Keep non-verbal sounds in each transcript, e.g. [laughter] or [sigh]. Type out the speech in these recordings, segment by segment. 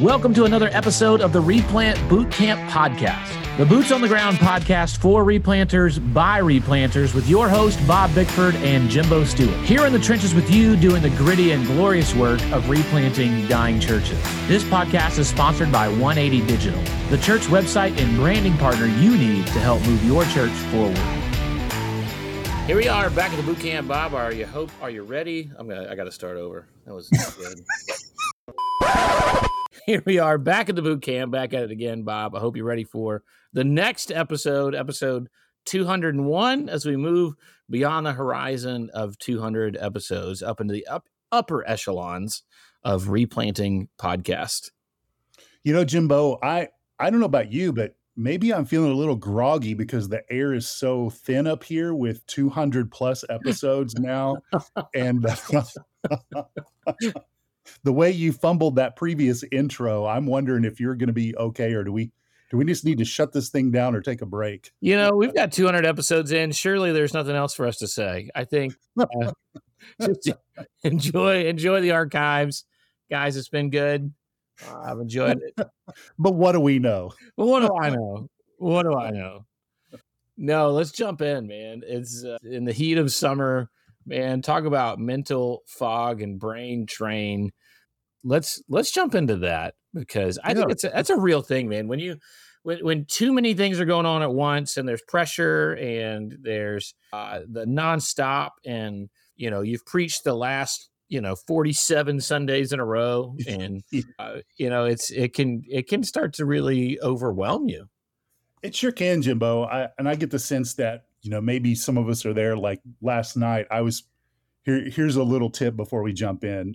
Welcome to another episode of the Replant Bootcamp Podcast, the Boots on the Ground podcast for replanters by replanters with your host, Bob Bickford and Jimbo Stewart. Here in the trenches with you doing the gritty and glorious work of replanting dying churches. This podcast is sponsored by 180 Digital, the church website and branding partner you need to help move your church forward. Here we are back at the boot camp. Bob, are you hope are you ready? I'm gonna I gotta start over. That was good. [laughs] Here we are back at the boot camp, back at it again, Bob. I hope you're ready for the next episode, episode 201, as we move beyond the horizon of 200 episodes up into the up, upper echelons of replanting podcast. You know, Jimbo, I I don't know about you, but maybe I'm feeling a little groggy because the air is so thin up here with 200 plus episodes now, [laughs] and uh, [laughs] the way you fumbled that previous intro, I'm wondering if you're going to be okay, or do we do we just need to shut this thing down or take a break? You know, we've got 200 episodes in. Surely there's nothing else for us to say. I think [laughs] uh, just [laughs] enjoy enjoy the archives, guys. It's been good. Uh, I've enjoyed it. [laughs] but what do we know? Well, what do I know? What do I know? No, let's jump in, man. It's uh, in the heat of summer, man. Talk about mental fog and brain drain. Let's let's jump into that because I yeah. think it's a, that's a real thing, man. When you when when too many things are going on at once and there's pressure and there's uh, the nonstop and you know you've preached the last you know 47 sundays in a row [laughs] and uh, you know it's it can it can start to really overwhelm you it sure can jimbo I, and i get the sense that you know maybe some of us are there like last night i was here here's a little tip before we jump in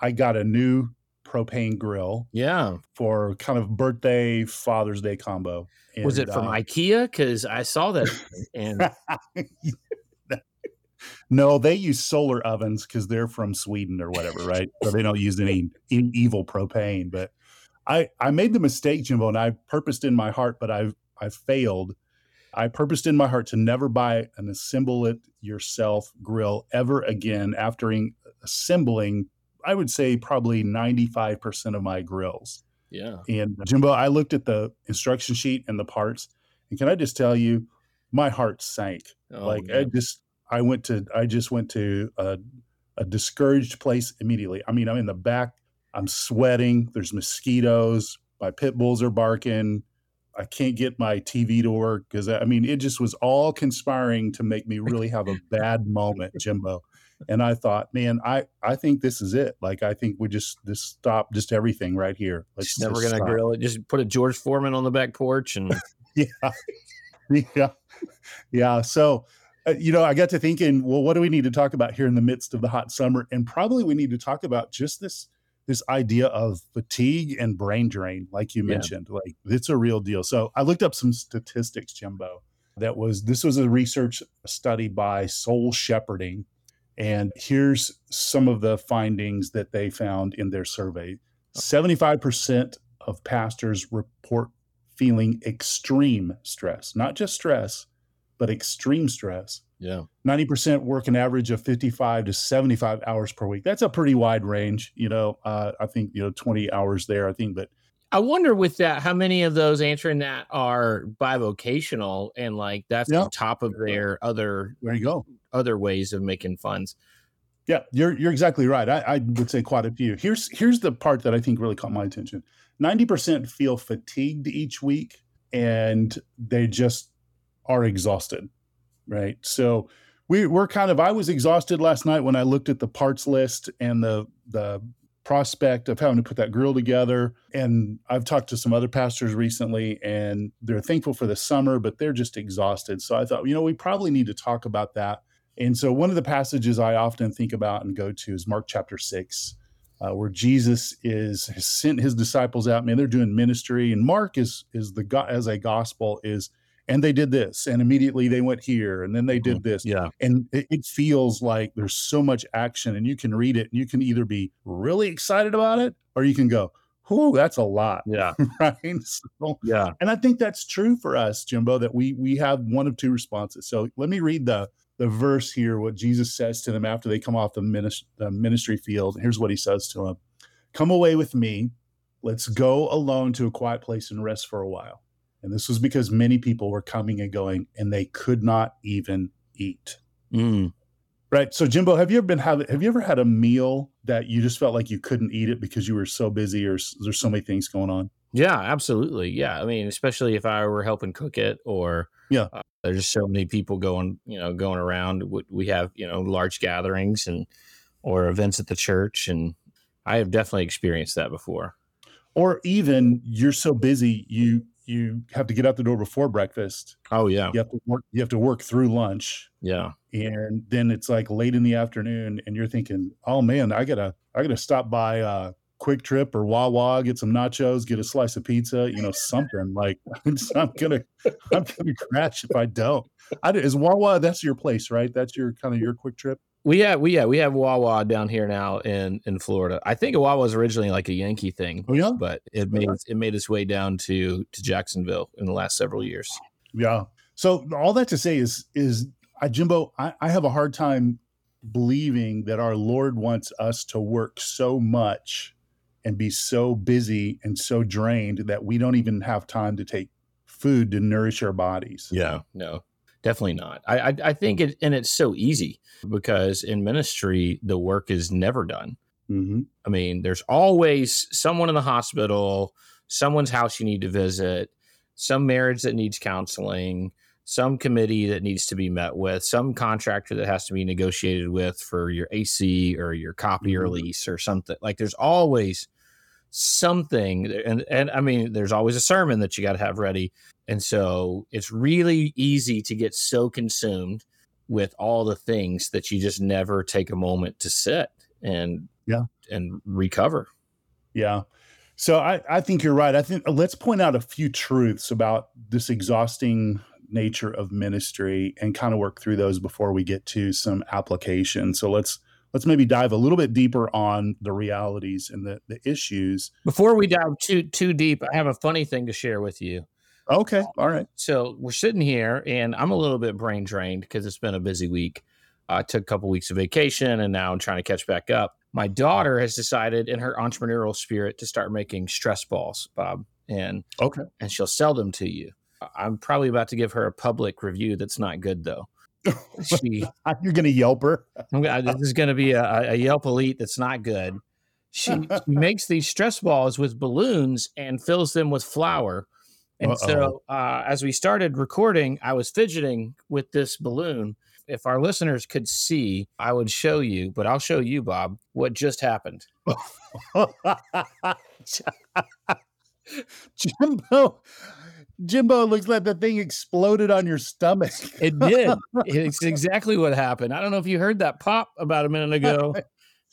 i got a new propane grill yeah for kind of birthday father's day combo and, was it from uh, ikea because i saw that [laughs] and [laughs] no, they use solar ovens because they're from Sweden or whatever, [laughs] right? so they don't use any, any evil propane. But I I made the mistake, Jimbo, and I purposed in my heart, but I've I failed. I purposed in my heart to never buy an assemble it yourself grill ever again after assembling, I would say probably 95% of my grills. Yeah. And uh, Jimbo, I looked at the instruction sheet and the parts, and can I just tell you, my heart sank. Oh, like man. I just I went to I just went to a, a discouraged place immediately. I mean, I'm in the back, I'm sweating, there's mosquitoes, my pit bulls are barking. I can't get my TV to work because I mean it just was all conspiring to make me really have a bad moment, Jimbo. And I thought, man, I I think this is it. Like I think we just just stop just everything right here. Let's just never gonna stop. grill it. Just put a George Foreman on the back porch and [laughs] yeah, yeah, yeah. So uh, you know, I got to thinking, well, what do we need to talk about here in the midst of the hot summer? And probably we need to talk about just this this idea of fatigue and brain drain, like you mentioned. Yeah. Like it's a real deal. So I looked up some statistics, Jimbo. That was this was a research study by Soul Shepherding. And here's some of the findings that they found in their survey. 75% of pastors report feeling extreme stress, not just stress, but extreme stress. Yeah. 90% work an average of 55 to 75 hours per week. That's a pretty wide range. You know, uh, I think, you know, 20 hours there, I think, but I wonder with that how many of those answering that are bivocational and like that's yeah. on top of their other there you go other ways of making funds. Yeah, you're you're exactly right. I, I would say quite a few. Here's here's the part that I think really caught my attention. Ninety percent feel fatigued each week, and they just are exhausted, right? So we we're kind of I was exhausted last night when I looked at the parts list and the the prospect of having to put that grill together. And I've talked to some other pastors recently and they're thankful for the summer, but they're just exhausted. So I thought, you know, we probably need to talk about that. And so one of the passages I often think about and go to is Mark chapter six. Uh, where Jesus is has sent his disciples out, man, they're doing ministry, and Mark is is the as a gospel is and they did this and immediately they went here and then they did mm-hmm. this yeah. and it, it, feels like there's so much action and you can read it and you can either be really excited about it or you can go whoo that's a lot. Yeah. [laughs] Right? So, yeah. and i think that's true for us jimbo that we we have one of two responses. So let me read the the verse here what jesus says to them after they come off the ministry, the ministry field here's what he says to them come away with me. Let's go alone to a quiet place and rest for a while. And this was because many people were coming and going and they could not even eat. Mm. Right. So Jimbo, have you ever been have have you ever had a meal that you just felt like you couldn't eat it because you were so busy or there's so many things going on? Yeah, absolutely. Yeah, I mean, especially if I were helping cook it, or yeah, uh, there's so many people going, you know, going around. We have you know large gatherings and or events at the church, and I have definitely experienced that before. Or even you're so busy you you have to get out the door before breakfast. Oh yeah. You have to work you have to work through lunch. Yeah. And then it's like late in the afternoon and you're thinking, "Oh man, I got to I got to stop by uh QuikTrip or Wawa, get some nachos, get a slice of pizza, you know, something like [laughs] I'm, I'm gonna I'm gonna crash if I don't. I, is Wawa that's your place, right? That's your kind of your QuikTrip. We have we yeah we have Wawa down here now in in Florida. I think Wawa was originally like a Yankee thing. Oh yeah, but it made it made its way down to to Jacksonville in the last several years. Yeah. So all that to say is is I Jimbo, I, I have a hard time believing that our Lord wants us to work so much and be so busy and so drained that we don't even have time to take food to nourish our bodies. Yeah, no, definitely not. I I, I think it and it's so easy because in ministry the work is never done. Mm-hmm. I mean, there's always someone in the hospital, someone's house you need to visit, some marriage that needs counseling, some committee that needs to be met with, some contractor that has to be negotiated with for your AC or your copy or mm-hmm. lease or something. Like there's always something and and I mean there's always a sermon that you got to have ready. And so it's really easy to get so consumed with all the things that you just never take a moment to sit and yeah and recover. Yeah. So I, I think you're right. I think let's point out a few truths about this exhausting nature of ministry and kind of work through those before we get to some application. So let's let's maybe dive a little bit deeper on the realities and the, the issues. Before we dive too too deep, I have a funny thing to share with you. Okay. All right. So we're sitting here and I'm a little bit brain drained because it's been a busy week. I took a couple weeks of vacation and now I'm trying to catch back up. My daughter has decided in her entrepreneurial spirit to start making stress balls, Bob. And okay. And she'll sell them to you. I'm probably about to give her a public review that's not good though. She, you're going to Yelp her. this is going to be a, a, Yelp elite that's not good. She, she [laughs] makes these stress balls with balloons and fills them with flour. And Uh-oh. so, uh, as we started recording, I was fidgeting with this balloon. If our listeners could see, I would show you, but I'll show you, Bob, what just happened. [laughs] Jimbo, Jimbo looks like the thing exploded on your stomach. it did. [laughs] It's exactly what happened. I don't know if you heard that pop about a minute ago. [laughs]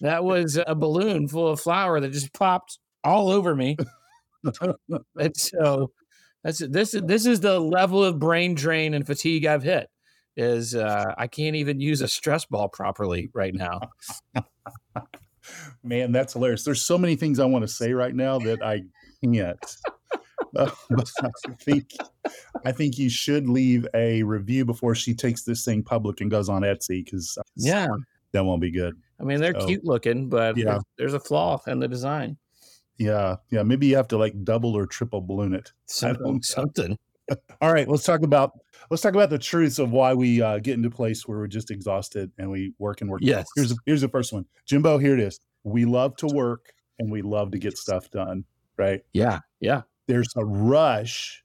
That was a balloon full of flour that just popped all over me. [laughs] and so that's this this is the level of brain drain and fatigue I've hit. Is uh, I can't even use a stress ball properly right now. Man, that's hilarious. There's so many things I want to say right now that I can't. Uh, [laughs] but I think I think you should leave a review before she takes this thing public and goes on Etsy because yeah, that won't be good. I mean, they're so, cute looking, but yeah. there's, there's a flaw in the design. Yeah, yeah. Maybe you have to like double or triple balloon it. Something. something. [laughs] All right, let's talk about let's talk about the truths of why we uh, get into a place where we're just exhausted and we work and work. Yes. Here's here's the first one, Jimbo. Here it is. We love to work and we love to get stuff done. Right. Yeah. Yeah there's a rush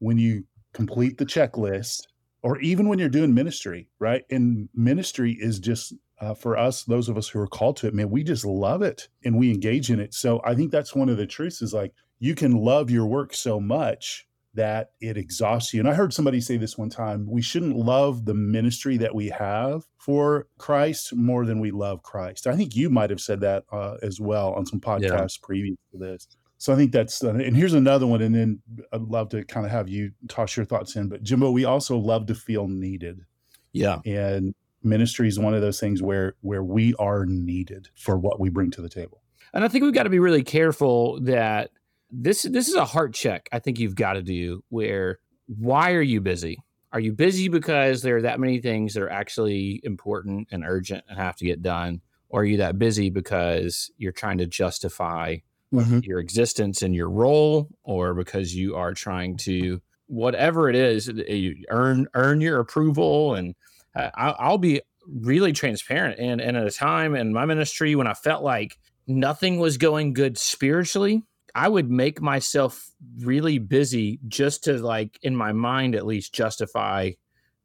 when you complete the checklist or even when you're doing ministry, right? And ministry is just uh, for us, those of us who are called to it, man, we just love it and we engage in it. So I think that's one of the truths is like you can love your work so much that it exhausts you. And I heard somebody say this one time we shouldn't love the ministry that we have for Christ more than we love Christ. I think you might have said that uh, as well on some podcasts yeah. previous to this. So I think that's uh, and here's another one, and then I'd love to kind of have you toss your thoughts in. But Jimbo, we also love to feel needed. Yeah, and ministry is one of those things where where we are needed for what we bring to the table. And I think we've got to be really careful that this this is a heart check. I think you've got to do where why are you busy? Are you busy because there are that many things that are actually important and urgent and have to get done? Or are you that busy because you're trying to justify mm-hmm. your existence and your role, or because you are trying to whatever it is, you earn earn your approval. And uh, I'll, I'll be really transparent. And and at a time in my ministry when I felt like nothing was going good spiritually, I would make myself really busy just to like in my mind at least justify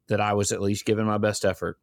that I was at least giving my best effort.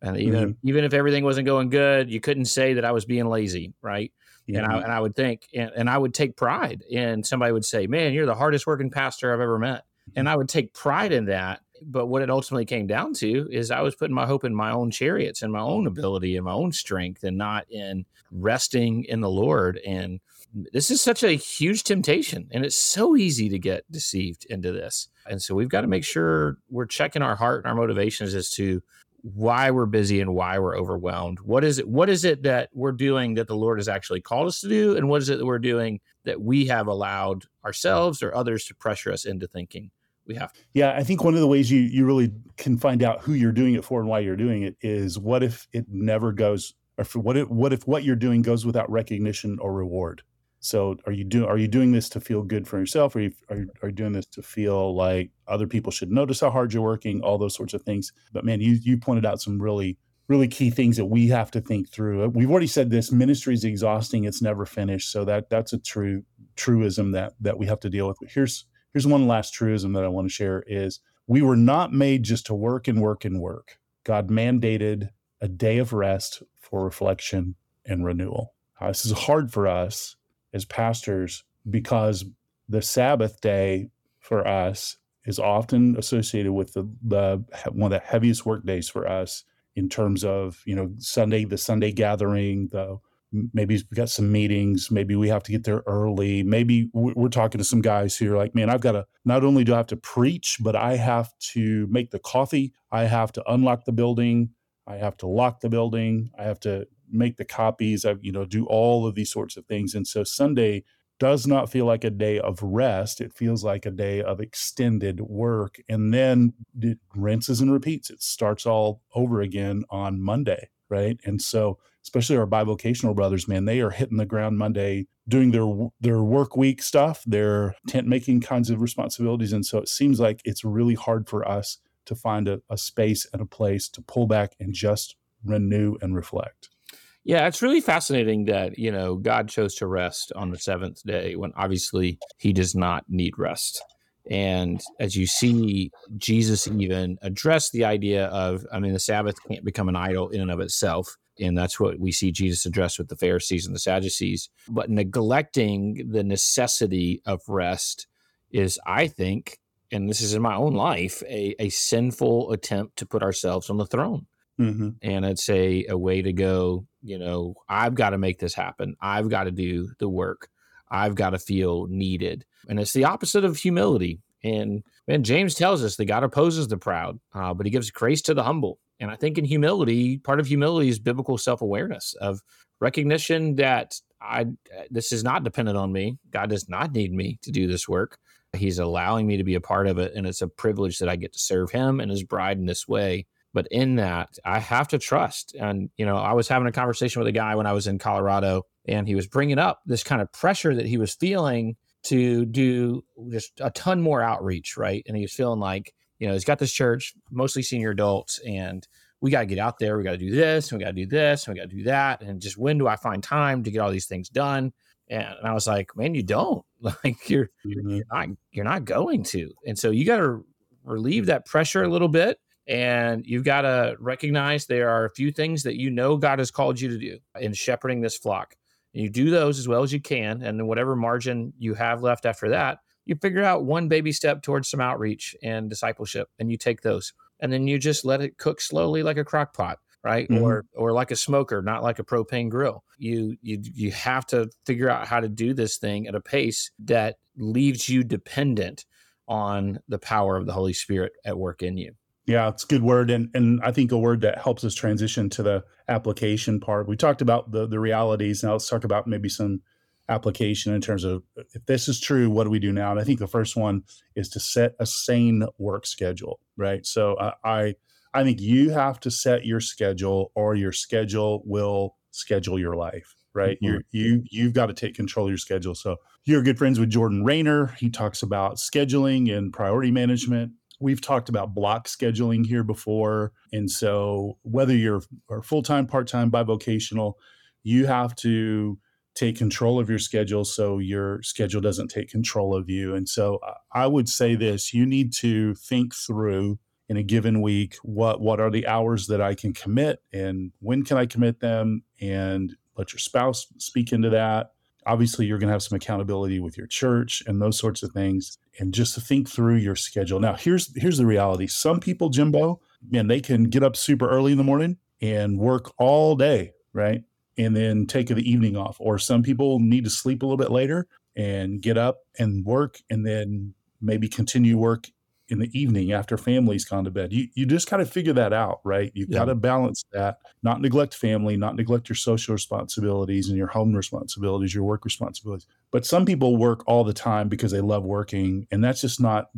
And even mm-hmm. even if everything wasn't going good, you couldn't say that I was being lazy, right? Yeah. And I mm-hmm. and I would think and, and I would take pride and somebody would say, Man, you're the hardest working pastor I've ever met. And mm-hmm. I would take pride in that. But what it ultimately came down to is I was putting my hope in my own chariots and my own ability and my own strength and not in resting in the Lord. And this is such a huge temptation and it's so easy to get deceived into this. And so we've got to make sure we're checking our heart and our motivations as to why we're busy and why we're overwhelmed. What is it what is it that we're doing that the Lord has actually called us to do and what is it that we're doing that we have allowed ourselves or others to pressure us into thinking we have. Yeah, I think one of the ways you you really can find out who you're doing it for and why you're doing it is what if it never goes or what if what if what you're doing goes without recognition or reward. So are you doing are you doing this to feel good for yourself? Or are you, are, are you doing this to feel like other people should notice how hard you're working? All those sorts of things. But man, you you pointed out some really really key things that we have to think through. We've already said this: ministry is exhausting; it's never finished. So that that's a true truism that that we have to deal with. Here's here's one last truism that I want to share: is we were not made just to work and work and work. God mandated a day of rest for reflection and renewal. Uh, this is hard for us as pastors because the Sabbath day for us is often associated with the, the one of the heaviest work days for us in terms of you know Sunday the Sunday gathering the maybe we've got some meetings maybe we have to get there early maybe we're talking to some guys who are like man i've got to not only do i have to preach but i have to make the coffee i have to unlock the building i have to lock the building i have to make the copies, I you know do all of these sorts of things. And so Sunday does not feel like a day of rest. It feels like a day of extended work. And then it rinses and repeats. It starts all over again on Monday, right? And so especially our bivocational brothers, man, they are hitting the ground Monday doing their their work week stuff, their tent making kinds of responsibilities. And so it seems like it's really hard for us to find a, a space and a place to pull back and just renew and reflect. Yeah, it's really fascinating that, you know, God chose to rest on the seventh day when obviously he does not need rest. And as you see, Jesus even address the idea of, I mean, the Sabbath can't become an idol in and of itself. And that's what we see Jesus address with the Pharisees and the Sadducees. But neglecting the necessity of rest is, I think, and this is in my own life, a, a sinful attempt to put ourselves on the throne. Mm-hmm. And it's a, a way to go, you know, I've got to make this happen. I've got to do the work. I've got to feel needed. And it's the opposite of humility. And man, James tells us that God opposes the proud, uh, but he gives grace to the humble. And I think in humility, part of humility is biblical self awareness of recognition that I this is not dependent on me. God does not need me to do this work. He's allowing me to be a part of it, and it's a privilege that I get to serve Him and His bride in this way. But in that, I have to trust. And, you know, I was having a conversation with a guy when I was in Colorado, and he was bringing up this kind of pressure that he was feeling to do just a ton more outreach, right? And he was feeling like, you know, he's got this church, mostly senior adults, and we got to get out there. We got to do this, and we got to do this, and we got to do that. And just when do I find time to get all these things done? And, and I was like, man, you don't. [laughs] Like you're, mm-hmm. you're not you're not going to. And so you got to relieve that pressure a little bit and you've got to recognize there are a few things that you know God has called you to do in shepherding this flock. And you do those as well as you can. And then whatever margin you have left after that, you figure out one baby step towards some outreach and discipleship, and you take those. And then you just let it cook slowly like a crock pot right mm-hmm. or or like a smoker not like a propane grill you you you have to figure out how to do this thing at a pace that leaves you dependent on the power of the holy spirit at work in you yeah, it's a good word, and and I think a word that helps us transition to the application part. We talked about the the realities. Now let's talk about maybe some application in terms of if this is true, what do we do now? And I think the first one is to set a sane work schedule, right? So uh, I I think you have to set your schedule, or your schedule will schedule your life. right? Mhm. You're you you've got to take control of your schedule. So you're good friends with Jordan Raynor. He talks about scheduling and priority management. We've talked about block scheduling here before. And so whether you're full time, part time, bivocational, you have to take control of your schedule so your schedule doesn't take control of you. And so I would say this you need to think through in a given week what what are the hours that I can commit and when can I commit them and let your spouse speak into that. Obviously, you're going to have some accountability with your church and those sorts of things, and just to think through your schedule. Now, here's here's the reality: some people, Jimbo, man, they can get up super early in the morning and work all day, right? and then take the evening off. Or some people need to sleep a little bit later and get up and work and then maybe continue work in the evening after family's gone to bed. You you just got to figure that out, right? You've Yeah. got to balance that, not neglect family, not neglect your social responsibilities and your home responsibilities, your work responsibilities. But some people work all the time because they love working, and that's just not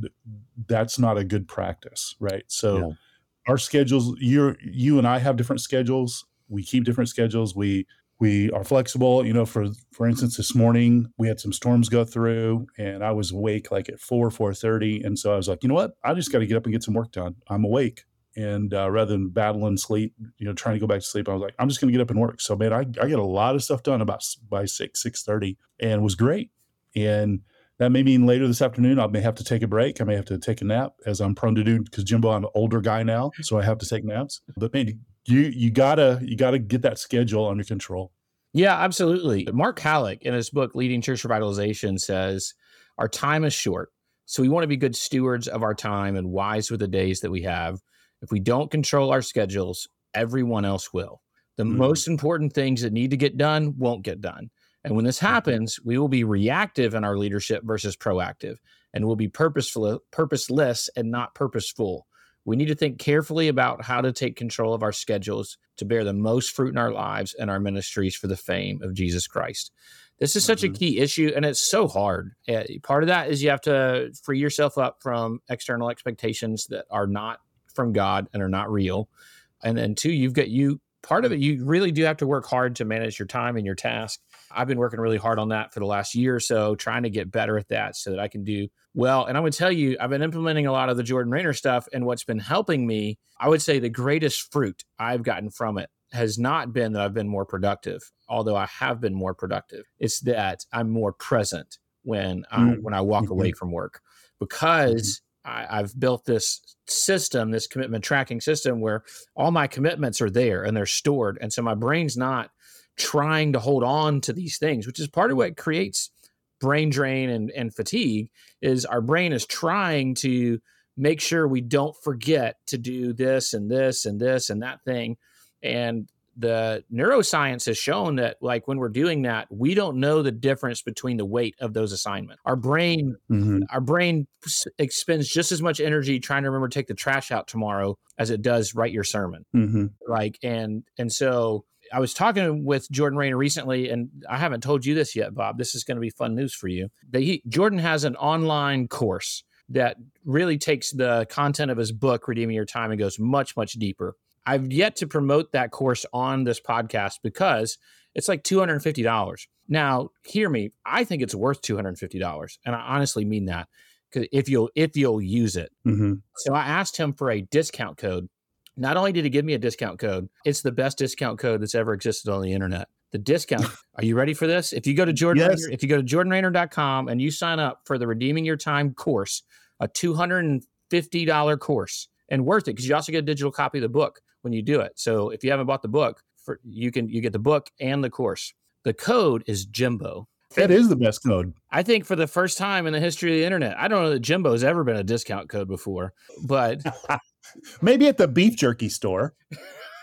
that's not a good practice, right? So Yeah. our schedules, you you and I have different schedules. We keep different schedules. We we are flexible. You know, for for instance, this morning we had some storms go through, and I was awake like at four four thirty, and so I was like, you know what, I just got to get up and get some work done. I'm awake, and uh, rather than battling sleep, you know, trying to go back to sleep, I was like, I'm just going to get up and work. So man, I I get a lot of stuff done about by six six thirty, and was great. And that may mean later this afternoon I may have to take a break. I may have to take a nap, as I'm prone to do because Jimbo, I'm an older guy now, so I have to take naps. But man, you you gotta you gotta get that schedule under control. Yeah, absolutely. Mark Hallock in his book Leading Church Revitalization says our time is short. So we want to be good stewards of our time and wise with the days that we have. If we don't control our schedules, everyone else will. The Mhm. most important things that need to get done won't get done. And when this happens, we will be reactive in our leadership versus proactive, and we'll be purposeful, purposeless and not purposeful. We need to think carefully about how to take control of our schedules to bear the most fruit in our lives and our ministries for the fame of Jesus Christ. This is such a Mhm. key issue, and it's so hard. Uh, part of that is you have to free yourself up from external expectations that are not from God and are not real. And then, two, you've got you part of it, you really do have to work hard to manage your time and your task. I've been working really hard on that for the last year or so, trying to get better at that so that I can do well. And I would tell you, I've been implementing a lot of the Jordan Raynor stuff. And what's been helping me, I would say the greatest fruit I've gotten from it has not been that I've been more productive, although I have been more productive. It's that I'm more present when I Mm. when I walk away from work because I, I've built this system, this commitment tracking system where all my commitments are there and they're stored. And so my brain's not trying to hold on to these things, which is part of what creates brain drain and, and fatigue is our brain is trying to make sure we don't forget to do this and this and this and that thing. And the neuroscience has shown that like when we're doing that, we don't know the difference between the weight of those assignments. Our brain Mhm. our brain expends just as much energy trying to remember to take the trash out tomorrow as it does write your sermon Mhm. like and and so i was talking with jordan raynor recently and i haven't told you this yet bob this is going to be fun news for you that he, jordan has an online course that really takes the content of his book redeeming your time and goes much much deeper i've yet to promote that course on this podcast because it's like $250 now hear me i think it's worth $250 and i honestly mean that because if you'll if you'll use it Mhm. so I asked him for a discount code. Not only did he give me a discount code, it's the best discount code that's ever existed on the internet. The discount. [laughs] are you ready for this? If you go to Jordan, Yes. Raynor- if you go to jordanraynor.com and you sign up for the Redeeming Your Time course, a $250 course and worth it because you also get a digital copy of the book when you do it. So if you haven't bought the book, for, you can you get the book and the course. The code is Jimbo. That is the best code. I think for the first time in the history of the internet, I don't know that Jimbo's ever been a discount code before, but [laughs] Maybe at the beef jerky store.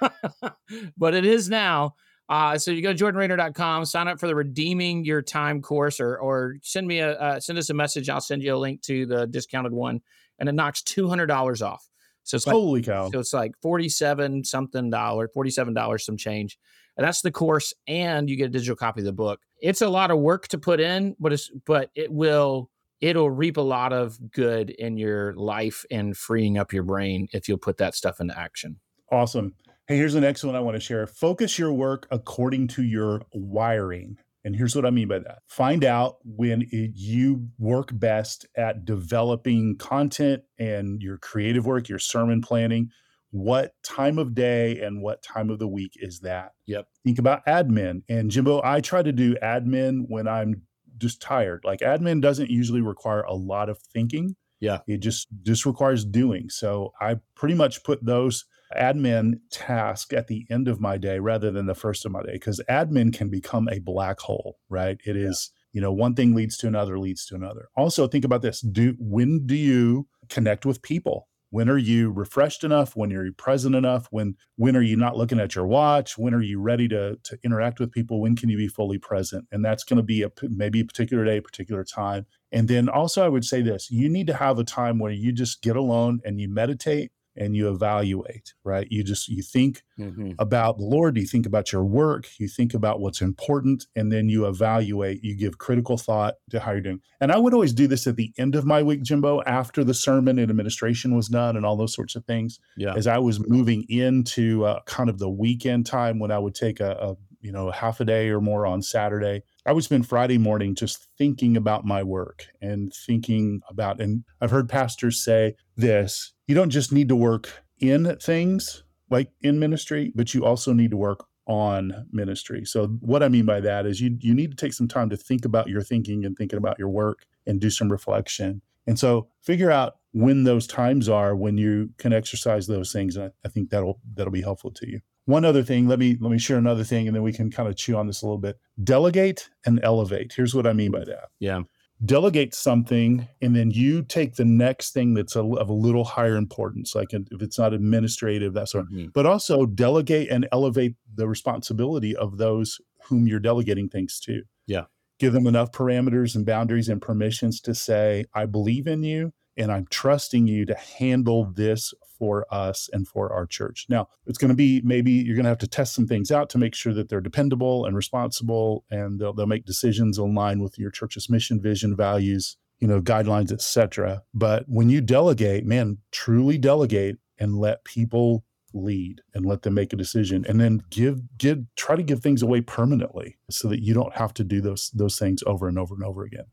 [laughs] but it is now. Uh, so you go to jordanraynor.com, sign up for the redeeming your time course, or or send me a uh, send us a message. I'll send you a link to the discounted one, and it knocks two hundred dollars off. So it's like Holy cow. so it's like forty seven something dollar, forty seven dollars some change, and that's the course, and you get a digital copy of the book. It's a lot of work to put in, but it's but it will it'll reap a lot of good in your life and freeing up your brain if you'll put that stuff into action. Awesome. Hey, here's the next one I want to share. Focus your work according to your wiring. And here's what I mean by that. Find out when it, you work best at developing content and your creative work, your sermon planning. What time of day and what time of the week is that? Yep. Think about admin. And Jimbo, I try to do admin when I'm just tired. Like admin doesn't usually require a lot of thinking. Yeah. It just just requires doing. So I pretty much put those admin tasks at the end of my day rather than the first of my day because admin can become a black hole, right? It yeah. is, you know, one thing leads to another, leads to another. Also, think about this. Do when do you connect with people? When are you refreshed enough? When are you present enough? When when are you not looking at your watch? When are you ready to to interact with people? When can you be fully present? And that's going to be a maybe a particular day, particular time. And then also I would say this, you need to have a time where you just get alone and you meditate and you evaluate right? You just you think mm-hmm. about the lord you think about your work you think about what's important and then you evaluate you give critical thought to how you're doing. And i would always do this at the end of my week jimbo after the sermon and administration was done and all those sorts of things yeah. as i was moving into uh, kind of the weekend time when i would take a, a you know half a day or more on saturday I would spend Friday morning just thinking about my work and thinking about, and I've heard pastors say this you don't just need to work in things like in ministry, but you also need to work on ministry. So what I mean by that is you you need to take some time to think about your thinking and thinking about your work and do some reflection. And so figure out when those times are when you can exercise those things. And I, I think that'll that'll be helpful to you. One other thing, let me let me share another thing, and then we can kind of chew on this a little bit. Delegate and elevate. Here's what I mean by that. Yeah. Delegate something, and then you take the next thing that's a, of a little higher importance, like if it's not administrative, that sort. Mm-hmm. But also delegate and elevate the responsibility of those whom you're delegating things to. Yeah. Give them enough parameters and boundaries and permissions to say, "I believe in you." And I'm trusting you to handle mm. this for us and for our church. Now, it's going to be maybe you're going to have to test some things out to make sure that they're dependable and responsible and they'll, they'll make decisions aligned with your church's mission, vision, values, you know, guidelines, etc. But when you delegate, man, truly delegate and let people lead and let them make a decision and then give give try to give things away permanently so that you don't have to do those those things over and over and over again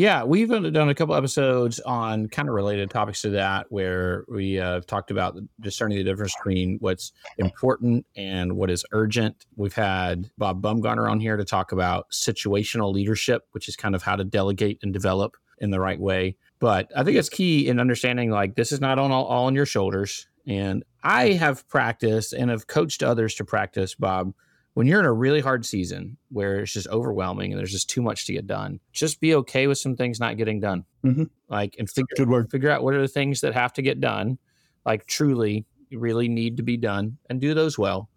yeah, we've done a couple episodes on kind of related topics to that, where we uh, talked about discerning the difference between what's important and what is urgent. We've had Bob Bumgarner on here to talk about situational leadership, which is kind of how to delegate and develop in the right way. But I think it's key in understanding like this is not on all, all on your shoulders. And I have practiced and have coached others to practice, Bob, when you're in a really hard season where it's just overwhelming and there's just too much to get done, just be okay with some things not getting done. Mm-hmm. Like, and figure, Good word. figure out what are the things that have to get done, like truly really need to be done and do those well.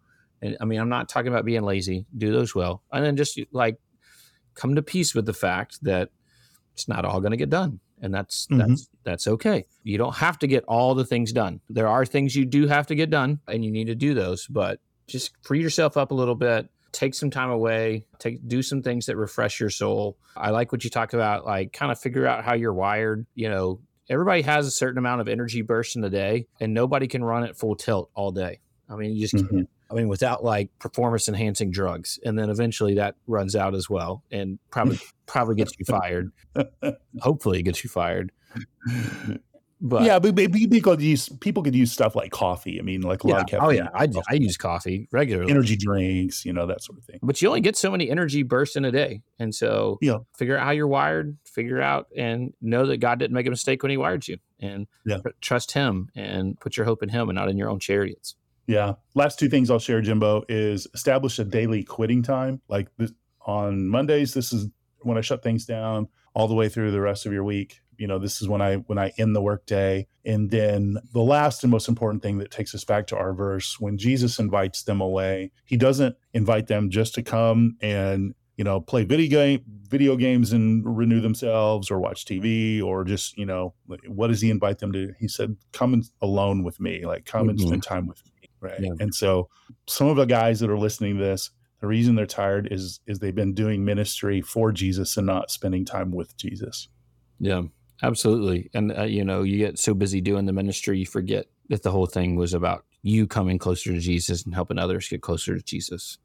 And I mean, I'm not talking about being lazy, do those well. And then just like come to peace with the fact that it's not all going to get done. And that's mm-hmm. that's that's okay. You don't have to get all the things done. There are things you do have to get done and you need to do those, but just free yourself up a little bit take some time away take do some things that refresh your soul. I like what you talked about like kind of figure out how you're wired you know. Everybody has a certain amount of energy burst in the day and nobody can run at full tilt all day. I mean you just mm-hmm. can't i mean without like performance enhancing drugs and then eventually that runs out as well and probably [laughs] probably gets you fired. [laughs] Hopefully it gets you fired [laughs] but yeah, but, but people could use people could use stuff like coffee. I mean, like a yeah. lot of caffeine. Oh yeah, I, I use coffee regularly. Energy drinks, you know, that sort of thing. But you only get so many energy bursts in a day, and so yeah, figure out how you're wired. Figure out and know that God didn't make a mistake when He wired you, and yeah. trust Him and put your hope in Him and not in your own chariots. Yeah. Last two things I'll share, Jimbo, is establish a daily quitting time. Like this, on Mondays, this is when I shut things down all the way through the rest of your week you know this is when i when i end the workday. And then the last and most important thing that takes us back to our verse when jesus invites them away he doesn't invite them just to come and you know play video game video games and renew themselves or watch tv or just you know what does he invite them to? He said come and alone with me like come mm-hmm. and spend time with me right? Yeah. and so some of the guys that are listening to this the reason they're tired is is they've been doing ministry for jesus and not spending time with jesus. Yeah Absolutely. And, uh, you know, you get so busy doing the ministry, you forget that the whole thing was about you coming closer to Jesus and helping others get closer to Jesus.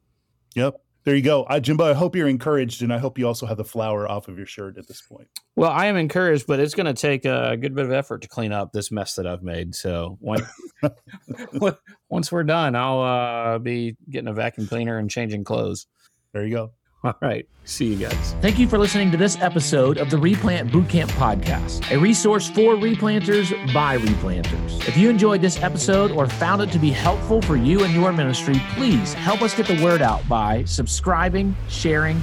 Yep. There you go. I, Jimbo, I hope you're encouraged, and I hope you also have the flour off of your shirt at this point. Well, I am encouraged, but it's going to take a good bit of effort to clean up this mess that I've made. So when, [laughs] once we're done, I'll uh, be getting a vacuum cleaner and changing clothes. There you go. All right. See you guys. Thank you for listening to this episode of the Replant Bootcamp Podcast, a resource for replanters by replanters. If you enjoyed this episode or found it to be helpful for you and your ministry, please help us get the word out by subscribing, sharing,